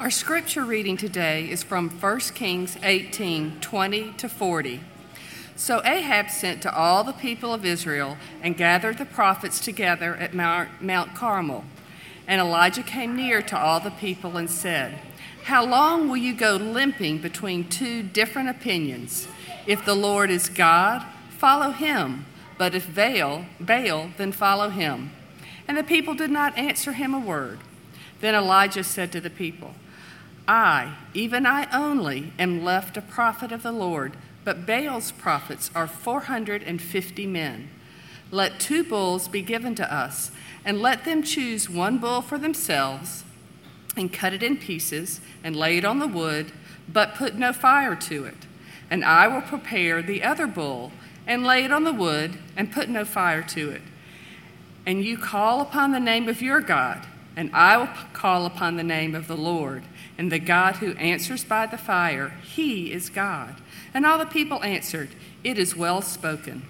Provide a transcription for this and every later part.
Our scripture reading today is from 1 Kings 18 20 to 40. So Ahab sent to all the people of Israel and gathered the prophets together at Mount Carmel. And Elijah came near to all the people and said, How long will you go limping between two different opinions? If the Lord is God, follow him, but if Baal, Baal, then follow him. And the people did not answer him a word. Then Elijah said to the people, I, even I only, am left a prophet of the Lord, but Baal's prophets are 450 men. Let two bulls be given to us, and let them choose one bull for themselves, and cut it in pieces, and lay it on the wood, but put no fire to it. And I will prepare the other bull, and lay it on the wood, and put no fire to it. And you call upon the name of your God, and I will call upon the name of the Lord and the God who answers by the fire, he is God. And all the people answered, It is well spoken.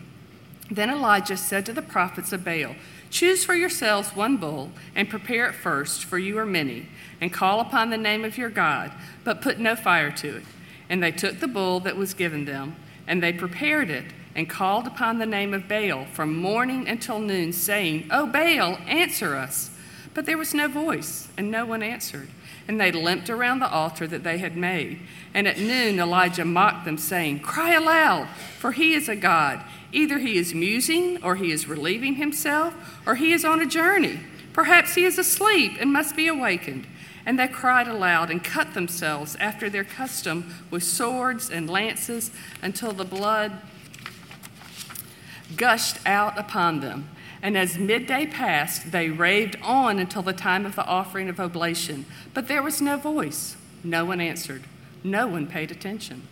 Then Elijah said to the prophets of Baal, Choose for yourselves one bull, and prepare it first, for you are many, and call upon the name of your God, but put no fire to it. And they took the bull that was given them, and they prepared it, and called upon the name of Baal from morning until noon, saying, O Baal, answer us. But there was no voice, and no one answered and they limped around the altar that they had made. And at noon, Elijah mocked them, saying, Cry aloud, for he is a God. Either he is musing, or he is relieving himself, or he is on a journey. Perhaps he is asleep and must be awakened. And they cried aloud and cut themselves after their custom with swords and lances until the blood gushed out upon them. And as midday passed, they raved on until the time of the offering of oblation. But there was no voice. No one answered. No one paid attention.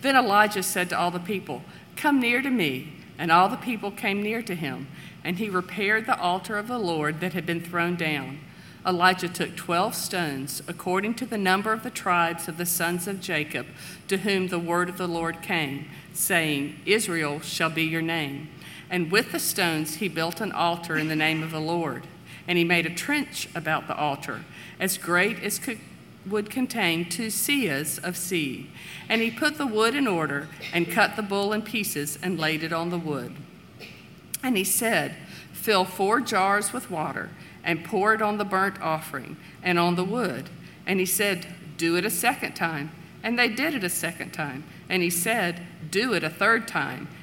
Then Elijah said to all the people, Come near to me. And all the people came near to him. And he repaired the altar of the Lord that had been thrown down. Elijah took twelve stones, according to the number of the tribes of the sons of Jacob, to whom the word of the Lord came, saying, Israel shall be your name. And with the stones he built an altar in the name of the Lord. And he made a trench about the altar, as great as could, would contain two seahs of seed. And he put the wood in order, and cut the bull in pieces, and laid it on the wood. And he said, Fill four jars with water, and pour it on the burnt offering, and on the wood. And he said, Do it a second time. And they did it a second time. And he said, Do it a third time.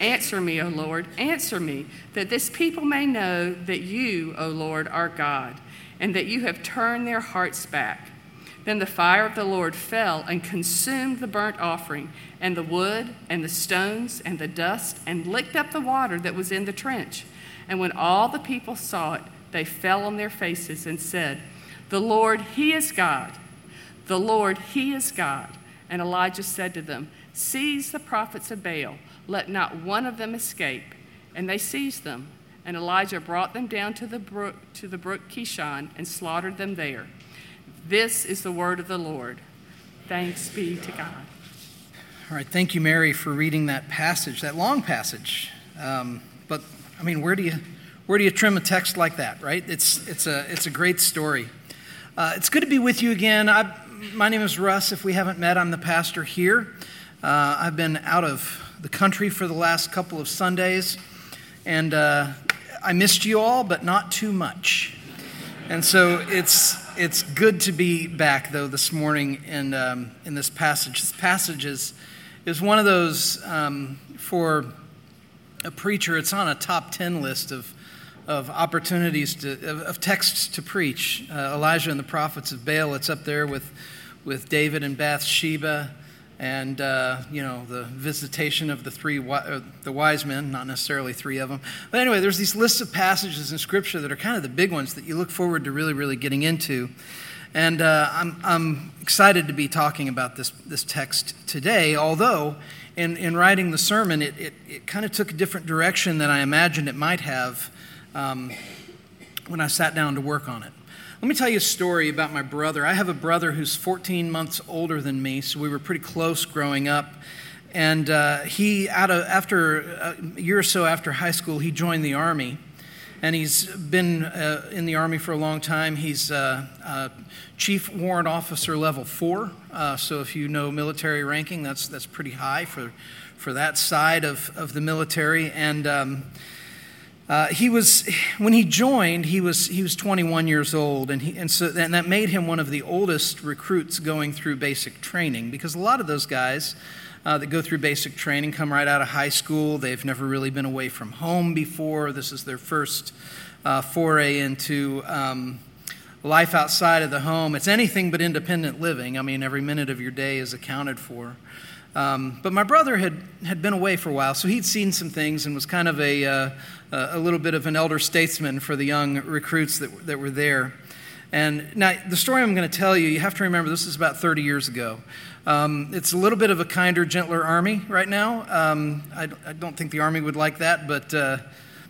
Answer me, O Lord, answer me, that this people may know that you, O Lord, are God, and that you have turned their hearts back. Then the fire of the Lord fell and consumed the burnt offering, and the wood, and the stones, and the dust, and licked up the water that was in the trench. And when all the people saw it, they fell on their faces and said, The Lord, He is God. The Lord, He is God. And Elijah said to them, Seize the prophets of Baal let not one of them escape. And they seized them. And Elijah brought them down to the brook, to the brook Kishon and slaughtered them there. This is the word of the Lord. Thanks be to God. All right, thank you, Mary, for reading that passage, that long passage. Um, but I mean, where do you where do you trim a text like that, right? It's it's a it's a great story. Uh, it's good to be with you again. I, my name is Russ. If we haven't met, I'm the pastor here. Uh, I've been out of the country for the last couple of Sundays, and uh, I missed you all, but not too much. And so it's it's good to be back though this morning in um, in this passage. This passage is is one of those um, for a preacher. It's on a top ten list of of opportunities to of, of texts to preach. Uh, Elijah and the prophets of Baal. It's up there with with David and Bathsheba and uh, you know the visitation of the three uh, the wise men not necessarily three of them but anyway there's these lists of passages in scripture that are kind of the big ones that you look forward to really really getting into and uh, I'm, I'm excited to be talking about this, this text today although in, in writing the sermon, it, it, it kind of took a different direction than I imagined it might have um, when I sat down to work on it. Let me tell you a story about my brother. I have a brother who's 14 months older than me, so we were pretty close growing up. And uh, he, out of, after a year or so after high school, he joined the Army and he's been uh, in the Army for a long time. He's uh, uh, Chief Warrant Officer level four. Uh, so if you know military ranking, that's, that's pretty high for, for that side of, of the military. And um, uh, he was, when he joined, he was, he was 21 years old, and, he, and, so, and that made him one of the oldest recruits going through basic training because a lot of those guys uh, that go through basic training come right out of high school. They've never really been away from home before. This is their first uh, foray into um, life outside of the home. It's anything but independent living. I mean, every minute of your day is accounted for. Um, but my brother had, had been away for a while, so he'd seen some things and was kind of a, uh, a little bit of an elder statesman for the young recruits that, that were there. And now, the story I'm going to tell you, you have to remember this is about 30 years ago. Um, it's a little bit of a kinder, gentler army right now. Um, I, I, don't think the army would like that, but, uh,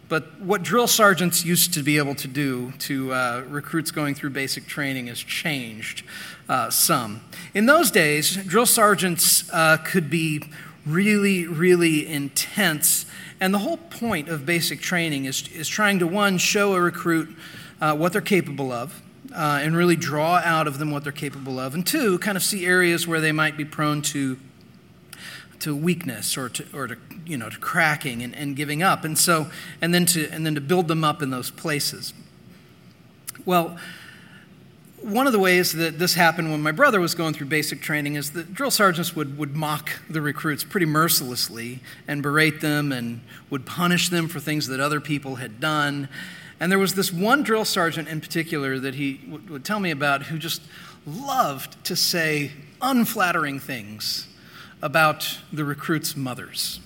but what drill sergeants used to be able to do to uh, recruits going through basic training has changed uh, some. In those days, drill sergeants uh, could be really, really intense, and the whole point of basic training is, is trying to, one, show a recruit uh, what they're capable of uh, and really draw out of them what they're capable of. And two, kind of see areas where they might be prone to to weakness or to, or to you know to cracking and, and giving up and so and then to and then to build them up in those places well one of the ways that this happened when my brother was going through basic training is that drill sergeants would, would mock the recruits pretty mercilessly and berate them and would punish them for things that other people had done and there was this one drill sergeant in particular that he w- would tell me about who just loved to say unflattering things about the recruits' mothers.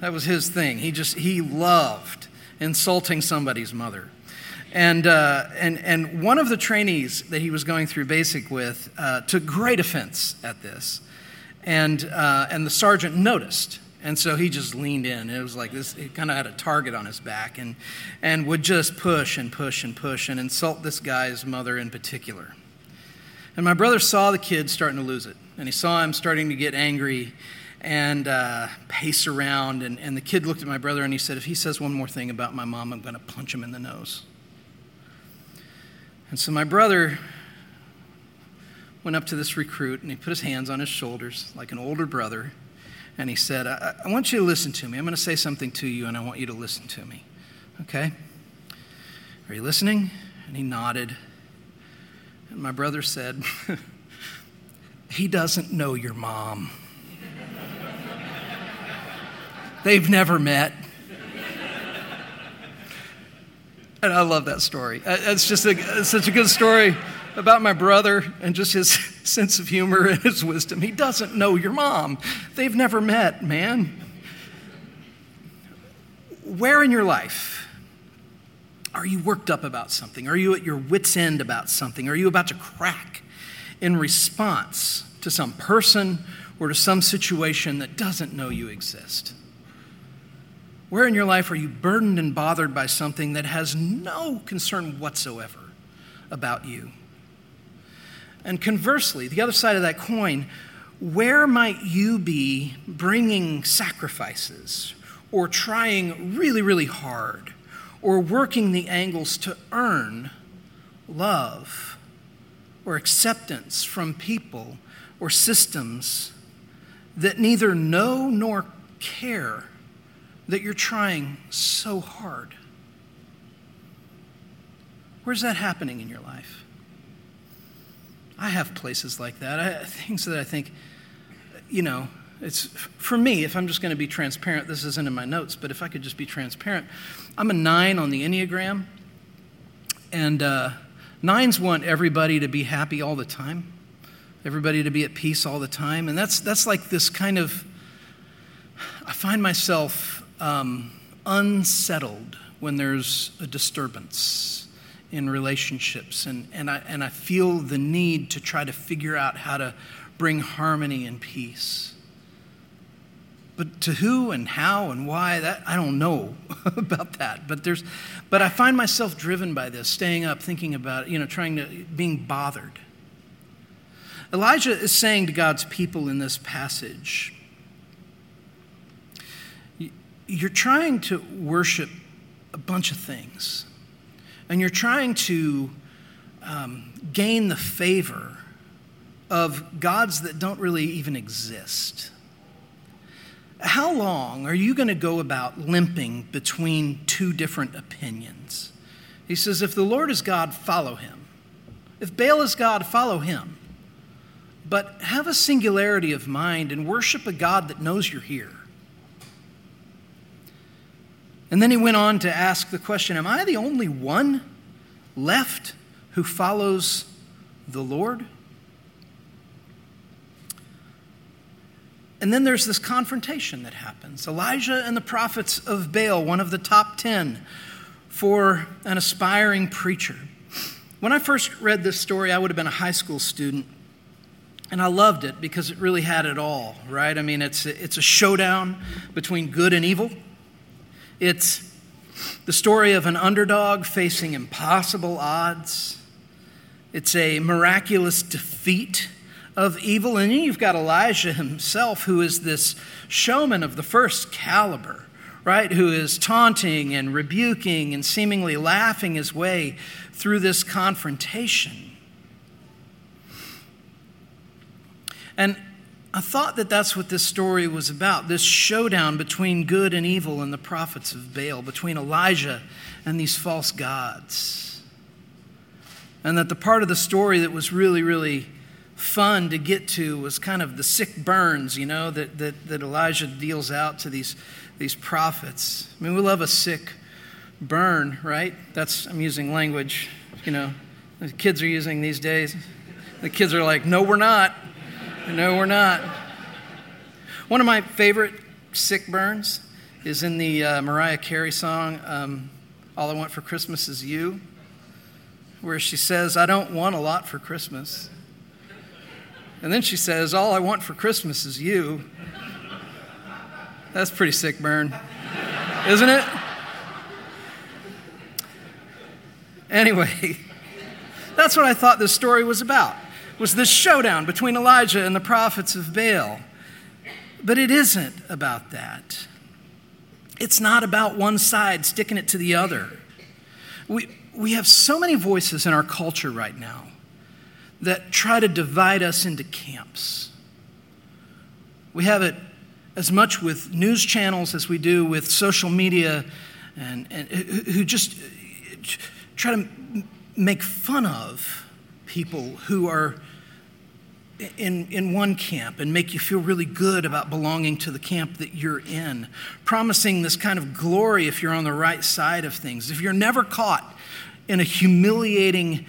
That was his thing. He just, he loved insulting somebody's mother. And, uh, and, and one of the trainees that he was going through basic with uh, took great offense at this. And, uh, and the sergeant noticed and so he just leaned in. It was like this, he kind of had a target on his back and, and would just push and push and push and insult this guy's mother in particular. And my brother saw the kid starting to lose it. And he saw him starting to get angry and uh, pace around. And, and the kid looked at my brother and he said, If he says one more thing about my mom, I'm going to punch him in the nose. And so my brother went up to this recruit and he put his hands on his shoulders like an older brother and he said, I, I want you to listen to me. I'm going to say something to you, and I want you to listen to me. Okay? Are you listening? And he nodded. And my brother said, He doesn't know your mom. They've never met. And I love that story. Uh, it's just a, it's such a good story about my brother and just his sense of humor and his wisdom. He doesn't know your mom. They've never met, man. Where in your life are you worked up about something? Are you at your wits' end about something? Are you about to crack in response to some person or to some situation that doesn't know you exist? Where in your life are you burdened and bothered by something that has no concern whatsoever about you? And conversely, the other side of that coin, where might you be bringing sacrifices or trying really, really hard or working the angles to earn love or acceptance from people or systems that neither know nor care that you're trying so hard? Where's that happening in your life? I have places like that. I, things that I think, you know, it's for me, if I'm just going to be transparent, this isn't in my notes, but if I could just be transparent, I'm a nine on the Enneagram, and uh, nines want everybody to be happy all the time, everybody to be at peace all the time, and that's that's like this kind of. I find myself um, unsettled when there's a disturbance in relationships. And, and, I, and I feel the need to try to figure out how to bring harmony and peace. but to who and how and why that I don't know about that. But there's, but I find myself driven by this, staying up, thinking about, you know, trying to being bothered. Elijah is saying to God's people in this passage, you're trying to worship a bunch of things, and you're trying to um, gain the favor of gods that don't really even exist. How long are you going to go about limping between two different opinions? He says, if the Lord is God, follow him. If Baal is God, follow him. But have a singularity of mind and worship a God that knows you're here. And then he went on to ask the question Am I the only one left who follows the Lord? And then there's this confrontation that happens. Elijah and the prophets of Baal, one of the top 10 for an aspiring preacher. When I first read this story, I would have been a high school student. And I loved it because it really had it all, right? I mean, it's, it's a showdown between good and evil. It's the story of an underdog facing impossible odds. It's a miraculous defeat of evil. And then you've got Elijah himself, who is this showman of the first caliber, right? Who is taunting and rebuking and seemingly laughing his way through this confrontation. And I thought that that's what this story was about this showdown between good and evil and the prophets of Baal, between Elijah and these false gods. And that the part of the story that was really, really fun to get to was kind of the sick burns, you know, that, that, that Elijah deals out to these, these prophets. I mean, we love a sick burn, right? That's, I'm using language, you know, the kids are using these days. The kids are like, no, we're not. No, we're not. One of my favorite sick burns is in the uh, Mariah Carey song, um, All I Want for Christmas Is You, where she says, I don't want a lot for Christmas. And then she says, All I want for Christmas is you. That's pretty sick burn, isn't it? Anyway, that's what I thought this story was about was this showdown between Elijah and the prophets of Baal. But it isn't about that. It's not about one side sticking it to the other. We, we have so many voices in our culture right now that try to divide us into camps. We have it as much with news channels as we do with social media, and, and uh, who just uh, try to make fun of people who are in, in one camp and make you feel really good about belonging to the camp that you're in, promising this kind of glory if you're on the right side of things. If you're never caught in a humiliating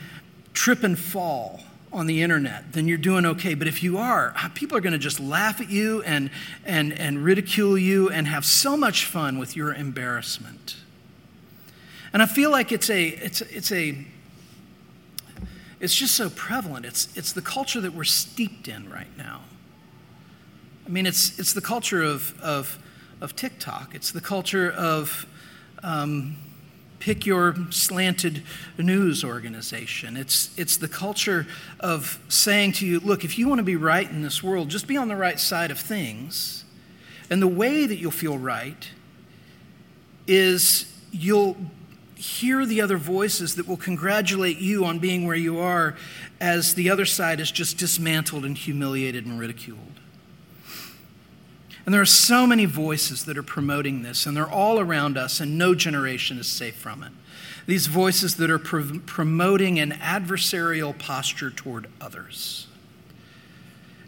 trip and fall on the internet, then you're doing okay. But if you are, ah, people are going to just laugh at you and, and, and ridicule you and have so much fun with your embarrassment. And I feel like it's a, it's, it's a, it's just so prevalent. It's, it's the culture that we're steeped in right now. I mean, it's, it's the culture of, of, of TikTok, it's the culture of um, pick your slanted news organization. It's, it's the culture of saying to you, look, if you want to be right in this world, just be on the right side of things. And the way that you'll feel right is you'll hear the other voices that will congratulate you on being where you are as the other side is just dismantled and humiliated and ridiculed. And there are so many voices that are promoting this, and they're all around us, and no generation is safe from it. These voices that are pro- promoting an adversarial posture toward others.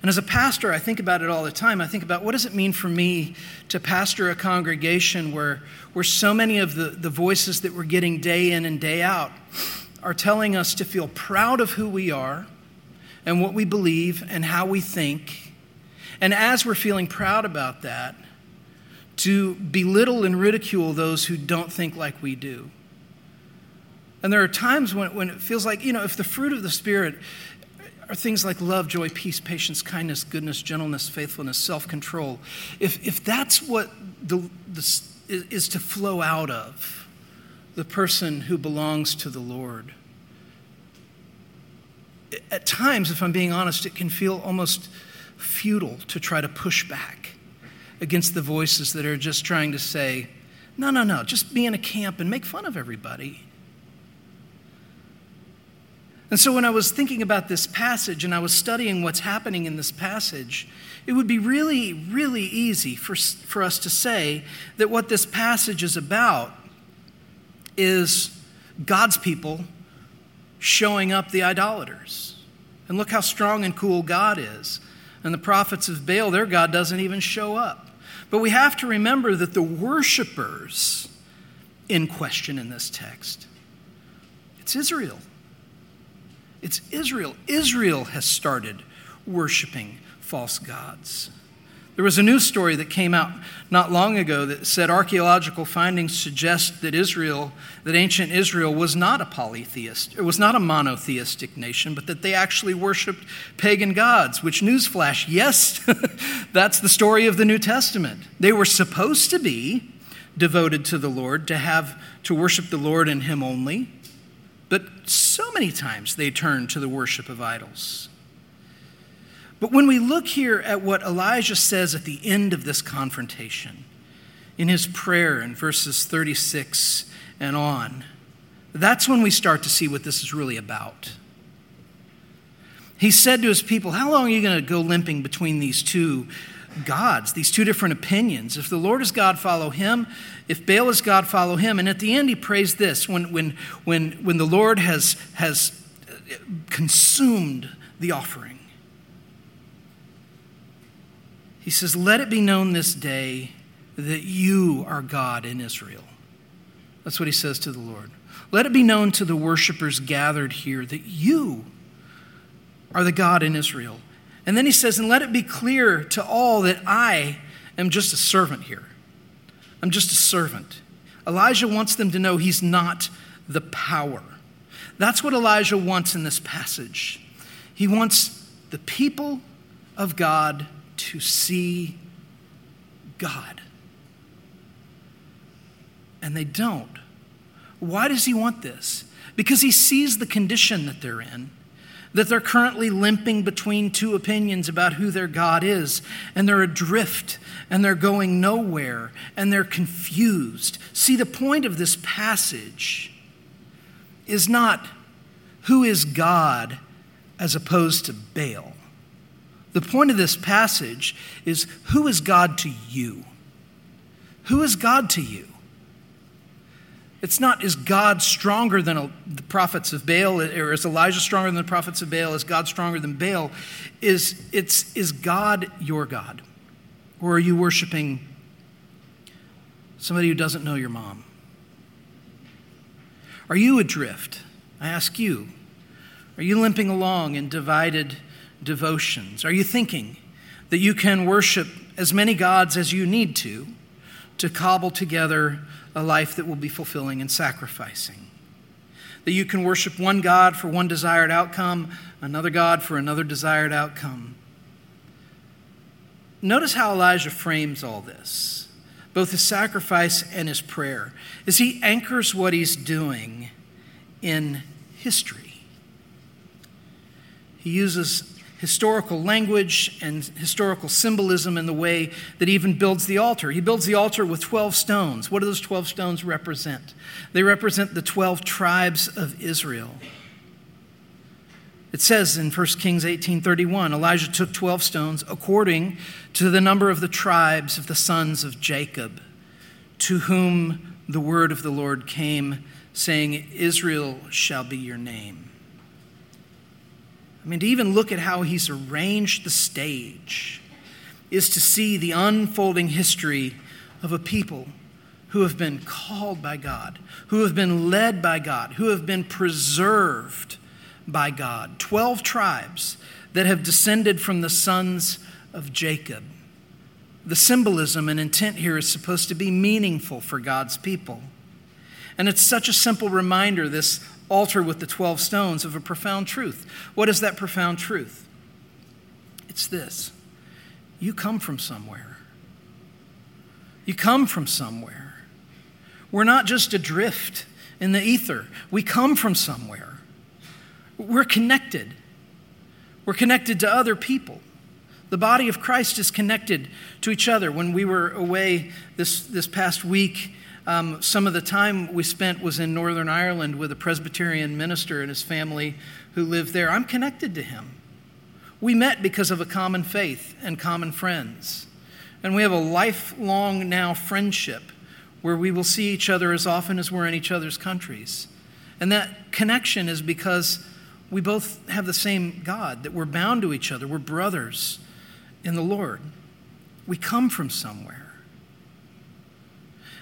And as a pastor, I think about it all the time. I think about what does it mean for me to pastor a congregation where, where so many of the, the voices that we're getting day in and day out are telling us to feel proud of who we are and what we believe and how we think. And as we're feeling proud about that, to belittle and ridicule those who don't think like we do. And there are times when, when it feels like, you know, if the fruit of the Spirit are things like love, joy, peace, patience, kindness, goodness, gentleness, faithfulness, self control, if, if that's what the, the, is to flow out of the person who belongs to the Lord, at times, if I'm being honest, it can feel almost futile to try to push back against the voices that are just trying to say, no, no, no, just be in a camp and make fun of everybody. And so when I was thinking about this passage and I was studying what's happening in this passage, it would be really, really easy for, for us to say that what this passage is about is God's people showing up the idolaters. And look how strong and cool God is. And the prophets of Baal, their God doesn't even show up. But we have to remember that the worshipers in question in this text, it's Israel. It's Israel. Israel has started worshiping false gods. There was a news story that came out not long ago that said archaeological findings suggest that Israel, that ancient Israel was not a polytheist, it was not a monotheistic nation, but that they actually worshiped pagan gods, which newsflash, yes, that's the story of the New Testament. They were supposed to be devoted to the Lord, to have to worship the Lord and him only, but so many times they turn to the worship of idols. But when we look here at what Elijah says at the end of this confrontation, in his prayer in verses 36 and on, that's when we start to see what this is really about. He said to his people, How long are you going to go limping between these two gods, these two different opinions? If the Lord is God, follow him. If Baal is God, follow him. And at the end, he prays this when, when, when, when the Lord has, has consumed the offering. He says, Let it be known this day that you are God in Israel. That's what he says to the Lord. Let it be known to the worshipers gathered here that you are the God in Israel. And then he says, And let it be clear to all that I am just a servant here. I'm just a servant. Elijah wants them to know he's not the power. That's what Elijah wants in this passage. He wants the people of God to see God. And they don't. Why does he want this? Because he sees the condition that they're in, that they're currently limping between two opinions about who their God is, and they're adrift, and they're going nowhere, and they're confused. See, the point of this passage is not who is God as opposed to Baal. The point of this passage is who is God to you? Who is God to you? It's not is God stronger than the prophets of Baal, or is Elijah stronger than the prophets of Baal? Is God stronger than Baal? Is, it's, is God your God? Or are you worshiping somebody who doesn't know your mom? Are you adrift? I ask you. Are you limping along in divided devotions? Are you thinking that you can worship as many gods as you need to to cobble together a life that will be fulfilling and sacrificing? That you can worship one God for one desired outcome, another God for another desired outcome. Notice how Elijah frames all this, both his sacrifice and his prayer, as he anchors what he's doing in history. He uses historical language and historical symbolism in the way that even builds the altar. He builds the altar with 12 stones. What do those 12 stones represent? They represent the 12 tribes of Israel. It says in 1 Kings 18:31, Elijah took 12 stones according to the number of the tribes of the sons of Jacob, to whom the word of the Lord came, saying, Israel shall be your name. I mean, to even look at how he's arranged the stage is to see the unfolding history of a people who have been called by God, who have been led by God, who have been preserved by God. Twelve tribes that have descended from the sons of Jacob. The symbolism and intent here is supposed to be meaningful for God's people. And it's such a simple reminder, this altar with the 12 stones of a profound truth. What is that profound truth? It's this you come from somewhere. You come from somewhere. We're not just adrift in the ether, we come from somewhere. We're connected. We're connected to other people. The body of Christ is connected to each other. When we were away this, this past week, um, some of the time we spent was in Northern Ireland with a Presbyterian minister and his family who lived there. I'm connected to him. We met because of a common faith and common friends. And we have a lifelong now friendship where we will see each other as often as we're in each other's countries. And that connection is because we both have the same God, that we're bound to each other, we're brothers in the Lord. We come from somewhere.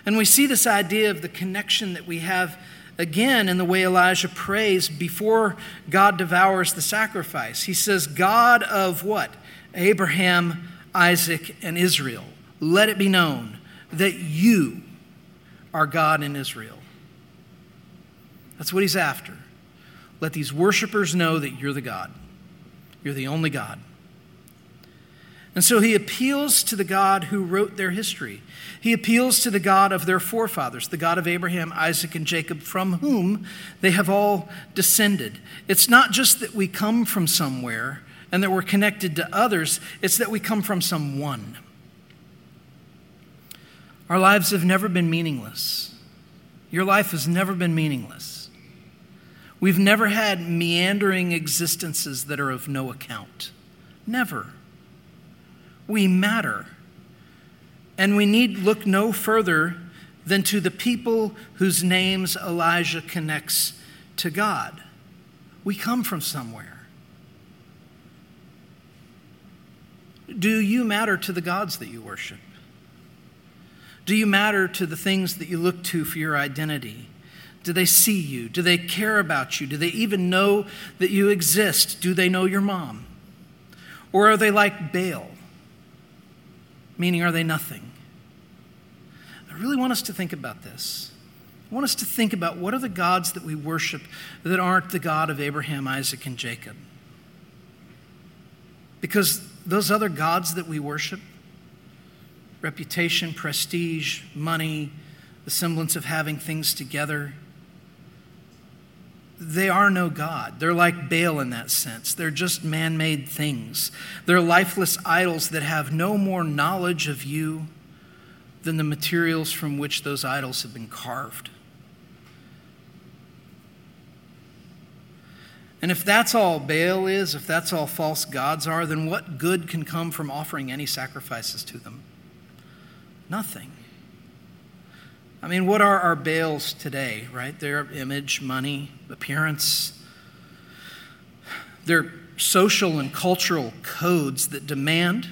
And we see this idea of the connection that we have again in the way Elijah prays before God devours the sacrifice. He says, God of what? Abraham, Isaac, and Israel. Let it be known that you are God in Israel. That's what he's after. Let these worshipers know that you're the God. You're the only God. And so he appeals to the God who wrote their history. He appeals to the God of their forefathers, the God of Abraham, Isaac, and Jacob, from whom they have all descended. It's not just that we come from somewhere and that we're connected to others, it's that we come from someone. Our lives have never been meaningless. Your life has never been meaningless. We've never had meandering existences that are of no account. Never we matter. And we need look no further than to the people whose names Elijah connects to God. We come from somewhere. Do you matter to the gods that you worship? Do you matter to the things that you look to for your identity? Do they see you? Do they care about you? Do they even know that you exist? Do they know your mom? Or are they like Baal? Meaning are they nothing? I really want us to think about this. I want us to think about what are the gods that we worship that aren't the God of Abraham, Isaac, and Jacob? Because those other gods that we worship, reputation, prestige, money, the semblance of having things together, they are no God. They're like Baal in that sense. They're just man made things. They're lifeless idols that have no more knowledge of you than the materials from which those idols have been carved. And if that's all Baal is, if that's all false gods are, then what good can come from offering any sacrifices to them? Nothing. I mean, what are our Baals today, right? Their image, money, appearance. They're social and cultural codes that demand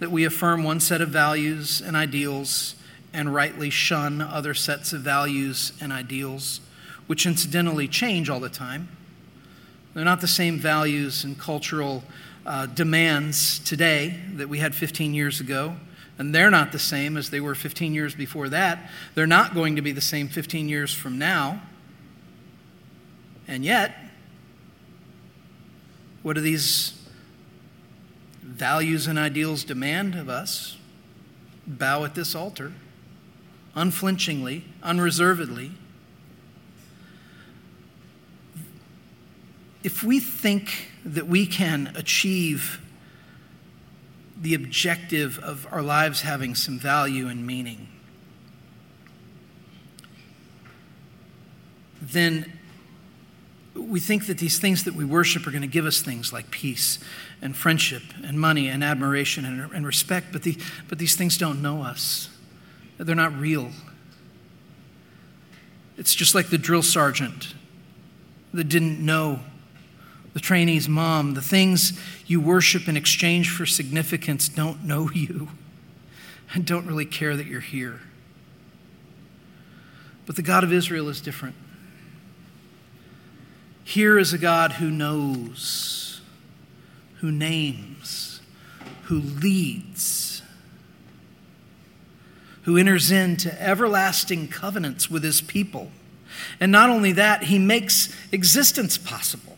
that we affirm one set of values and ideals and rightly shun other sets of values and ideals, which incidentally change all the time. They're not the same values and cultural uh, demands today that we had 15 years ago and they're not the same as they were 15 years before that. They're not going to be the same 15 years from now. And yet, what do these values and ideals demand of us? Bow at this altar, unflinchingly, unreservedly. If we think that we can achieve the objective of our lives having some value and meaning, then we think that these things that we worship are going to give us things like peace and friendship and money and admiration and, and respect, but, the, but these things don't know us. They're not real. It's just like the drill sergeant that didn't know the trainee's mom, the things you worship in exchange for significance don't know you and don't really care that you're here. But the God of Israel is different. Here is a God who knows, who names, who leads, who enters into everlasting covenants with his people And not only that, he makes existence possible.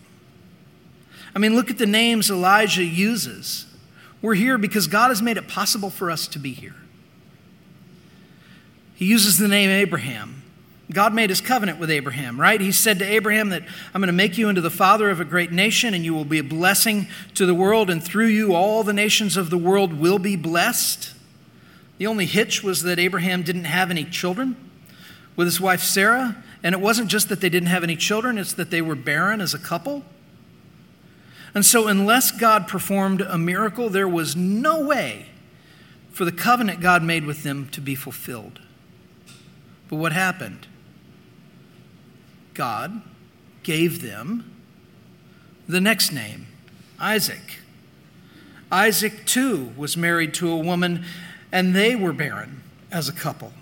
I mean, look at the names Elijah uses. We're here because God has made it possible for us to be here. He uses the name Abraham. God made his covenant with Abraham, right? He said to Abraham that I'm going to make you into the father of a great nation, and you will be a blessing to the world, and through you, all the nations of the world will be blessed. The only hitch was that Abraham didn't have any children with his wife Sarah, and it wasn't just that they didn't have any children, it's that they were barren as a couple. And so, unless God performed a miracle, there was no way for the covenant God made with them to be fulfilled. But what happened? God gave them the next name, Isaac. Isaac, too, was married to a woman, and they were barren as a couple.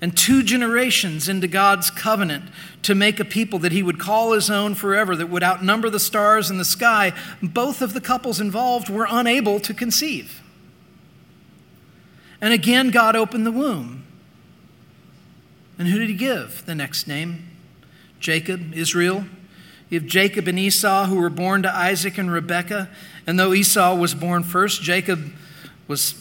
And two generations into God's covenant to make a people that he would call his own forever, that would outnumber the stars in the sky, both of the couples involved were unable to conceive. And again, God opened the womb. And who did he give the next name? Jacob, Israel. You have Jacob and Esau, who were born to Isaac and Rebekah. And though Esau was born first, Jacob was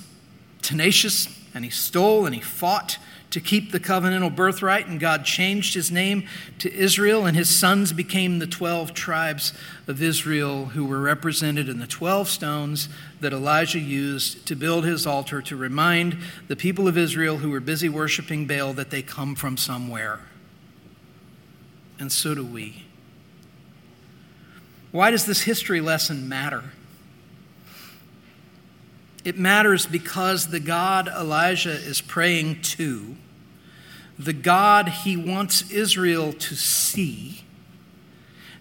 tenacious and he stole and he fought to keep the covenantal birthright, and God changed his name to Israel, and his sons became the 12 tribes of Israel who were represented in the 12 stones that Elijah used to build his altar to remind the people of Israel who were busy worshiping Baal that they come from somewhere. And so do we. Why does this history lesson matter? It matters because the God Elijah is praying to the God he wants Israel to see,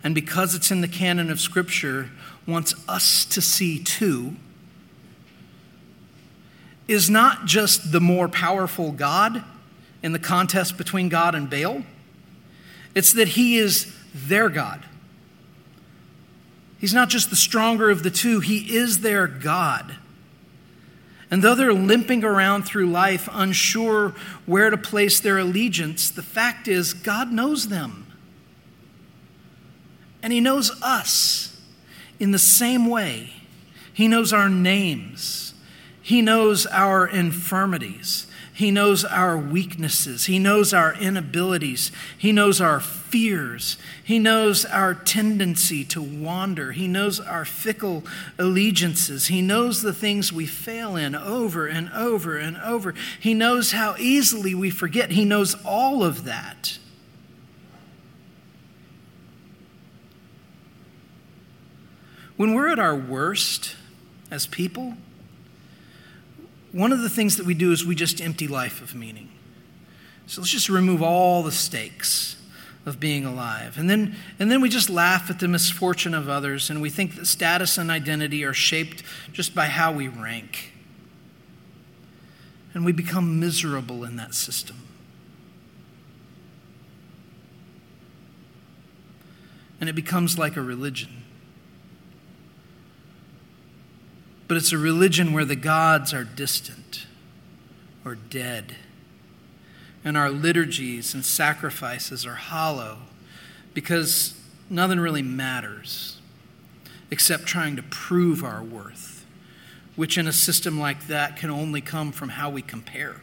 and because it's in the canon of Scripture, wants us to see too, is not just the more powerful God in the contest between God and Baal, it's that he is their God. He's not just the stronger of the two, he is their God. And though they're limping around through life, unsure where to place their allegiance, the fact is, God knows them. And He knows us in the same way. He knows our names, He knows our infirmities, he knows our weaknesses. He knows our inabilities. He knows our fears. He knows our tendency to wander. He knows our fickle allegiances. He knows the things we fail in over and over and over. He knows how easily we forget. He knows all of that. When we're at our worst as people, one of the things that we do is we just empty life of meaning. So let's just remove all the stakes of being alive. And then, and then we just laugh at the misfortune of others, and we think that status and identity are shaped just by how we rank. And we become miserable in that system. And it becomes like a religion. But it's a religion where the gods are distant or dead, and our liturgies and sacrifices are hollow because nothing really matters except trying to prove our worth, which in a system like that can only come from how we compare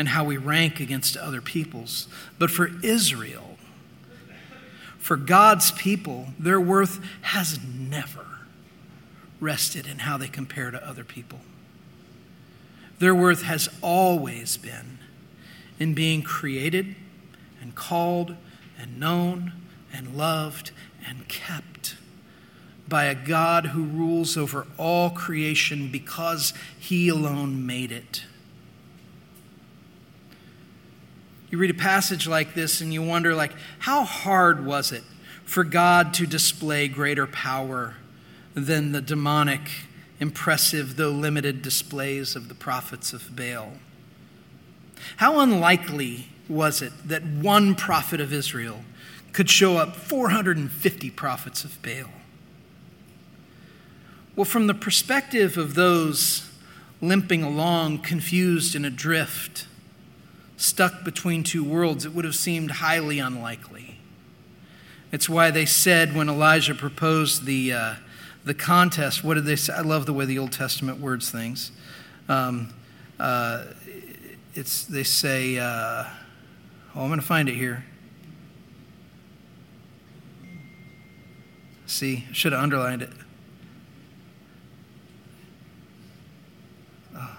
and how we rank against other peoples. But for Israel, for God's people, their worth has never rested in how they compare to other people. Their worth has always been in being created and called and known and loved and kept by a God who rules over all creation because he alone made it. You read a passage like this and you wonder like how hard was it for God to display greater power than the demonic, impressive, though limited displays of the prophets of Baal. How unlikely was it that one prophet of Israel could show up 450 prophets of Baal? Well, from the perspective of those limping along, confused and adrift, stuck between two worlds, it would have seemed highly unlikely. It's why they said when Elijah proposed the, uh, the contest, what did they say? I love the way the Old Testament words things. Um, uh, it's, they say, uh, oh, I'm going to find it here. See, should have underlined it. Oh,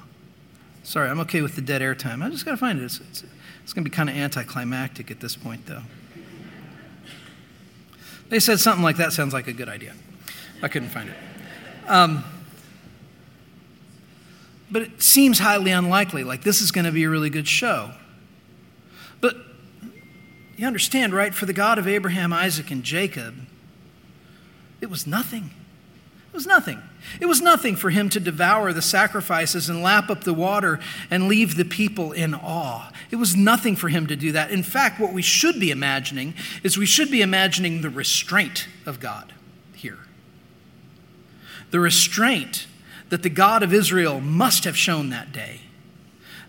sorry, I'm okay with the dead air time. I just got to find it. It's, it's, it's going to be kind of anticlimactic at this point, though. They said something like that sounds like a good idea. I couldn't find it. Um, but it seems highly unlikely, like this is going to be a really good show. But you understand, right? For the God of Abraham, Isaac, and Jacob, it was nothing. It was nothing. It was nothing for him to devour the sacrifices and lap up the water and leave the people in awe. It was nothing for him to do that. In fact, what we should be imagining is we should be imagining the restraint of God. The restraint that the God of Israel must have shown that day.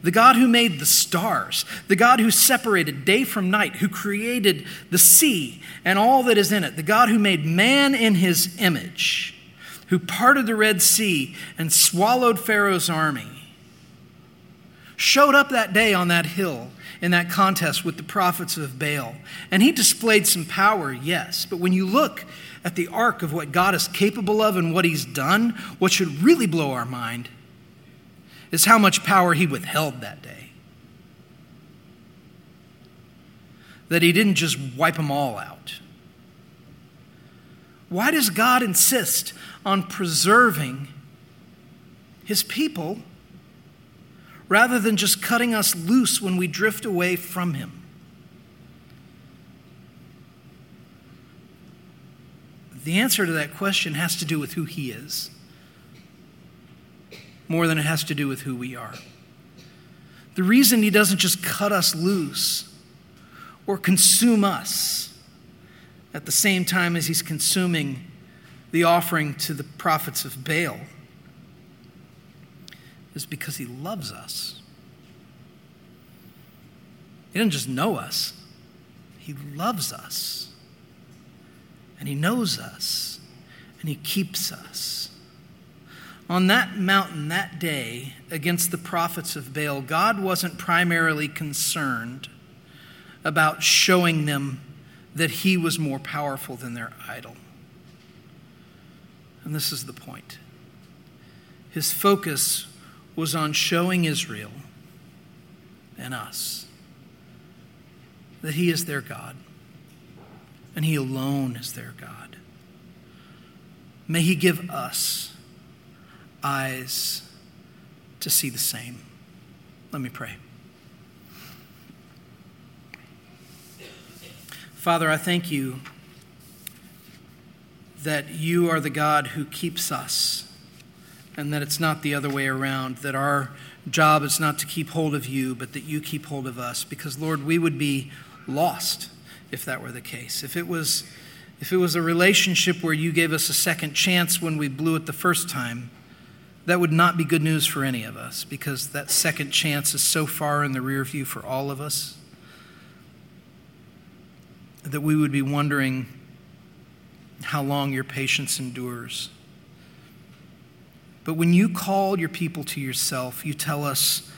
The God who made the stars, the God who separated day from night, who created the sea and all that is in it, the God who made man in his image, who parted the Red Sea and swallowed Pharaoh's army, showed up that day on that hill in that contest with the prophets of Baal. And he displayed some power, yes, but when you look at the arc of what God is capable of and what he's done, what should really blow our mind is how much power he withheld that day. That he didn't just wipe them all out. Why does God insist on preserving his people rather than just cutting us loose when we drift away from him? The answer to that question has to do with who he is more than it has to do with who we are. The reason he doesn't just cut us loose or consume us at the same time as he's consuming the offering to the prophets of Baal is because he loves us. He doesn't just know us, he loves us. And he knows us, and he keeps us. On that mountain that day against the prophets of Baal, God wasn't primarily concerned about showing them that he was more powerful than their idol. And this is the point. His focus was on showing Israel and us that he is their God and he alone is their God. May he give us eyes to see the same. Let me pray. Father, I thank you that you are the God who keeps us and that it's not the other way around, that our job is not to keep hold of you, but that you keep hold of us. Because, Lord, we would be lost if that were the case. If it was, if it was a relationship where you gave us a second chance when we blew it the first time, that would not be good news for any of us because that second chance is so far in the rear view for all of us that we would be wondering how long your patience endures. But when you call your people to yourself, you tell us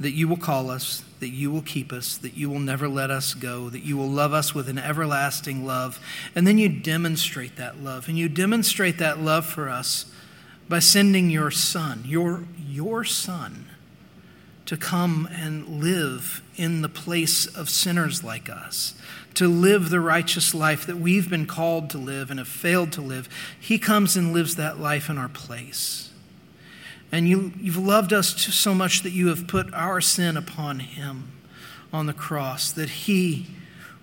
that you will call us, that you will keep us, that you will never let us go, that you will love us with an everlasting love. And then you demonstrate that love. And you demonstrate that love for us by sending your son, your, your son, to come and live in the place of sinners like us, to live the righteous life that we've been called to live and have failed to live. He comes and lives that life in our place. And you, you've loved us so much that you have put our sin upon him on the cross, that he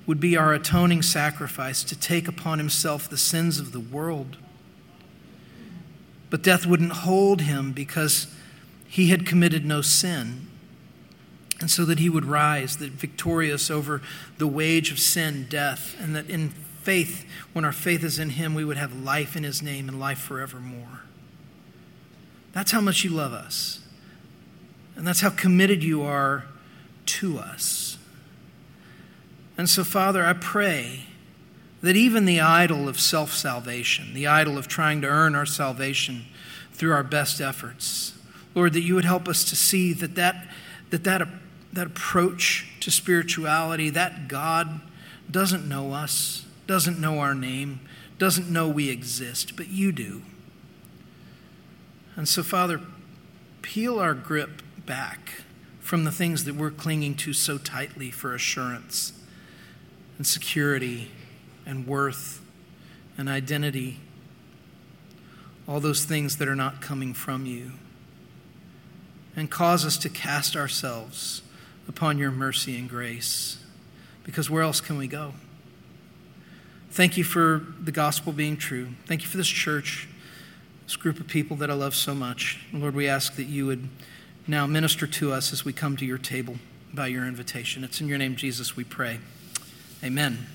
would be our atoning sacrifice to take upon himself the sins of the world. But death wouldn't hold him because he had committed no sin. And so that he would rise, that victorious over the wage of sin, death, and that in faith, when our faith is in him, we would have life in his name and life forevermore. That's how much you love us. And that's how committed you are to us. And so, Father, I pray that even the idol of self salvation, the idol of trying to earn our salvation through our best efforts, Lord, that you would help us to see that that, that, that, that approach to spirituality, that God doesn't know us, doesn't know our name, doesn't know we exist, but you do. And so, Father, peel our grip back from the things that we're clinging to so tightly for assurance and security and worth and identity, all those things that are not coming from you, and cause us to cast ourselves upon your mercy and grace, because where else can we go? Thank you for the gospel being true. Thank you for this church, this group of people that I love so much. Lord, we ask that you would now minister to us as we come to your table by your invitation. It's in your name, Jesus, we pray. Amen.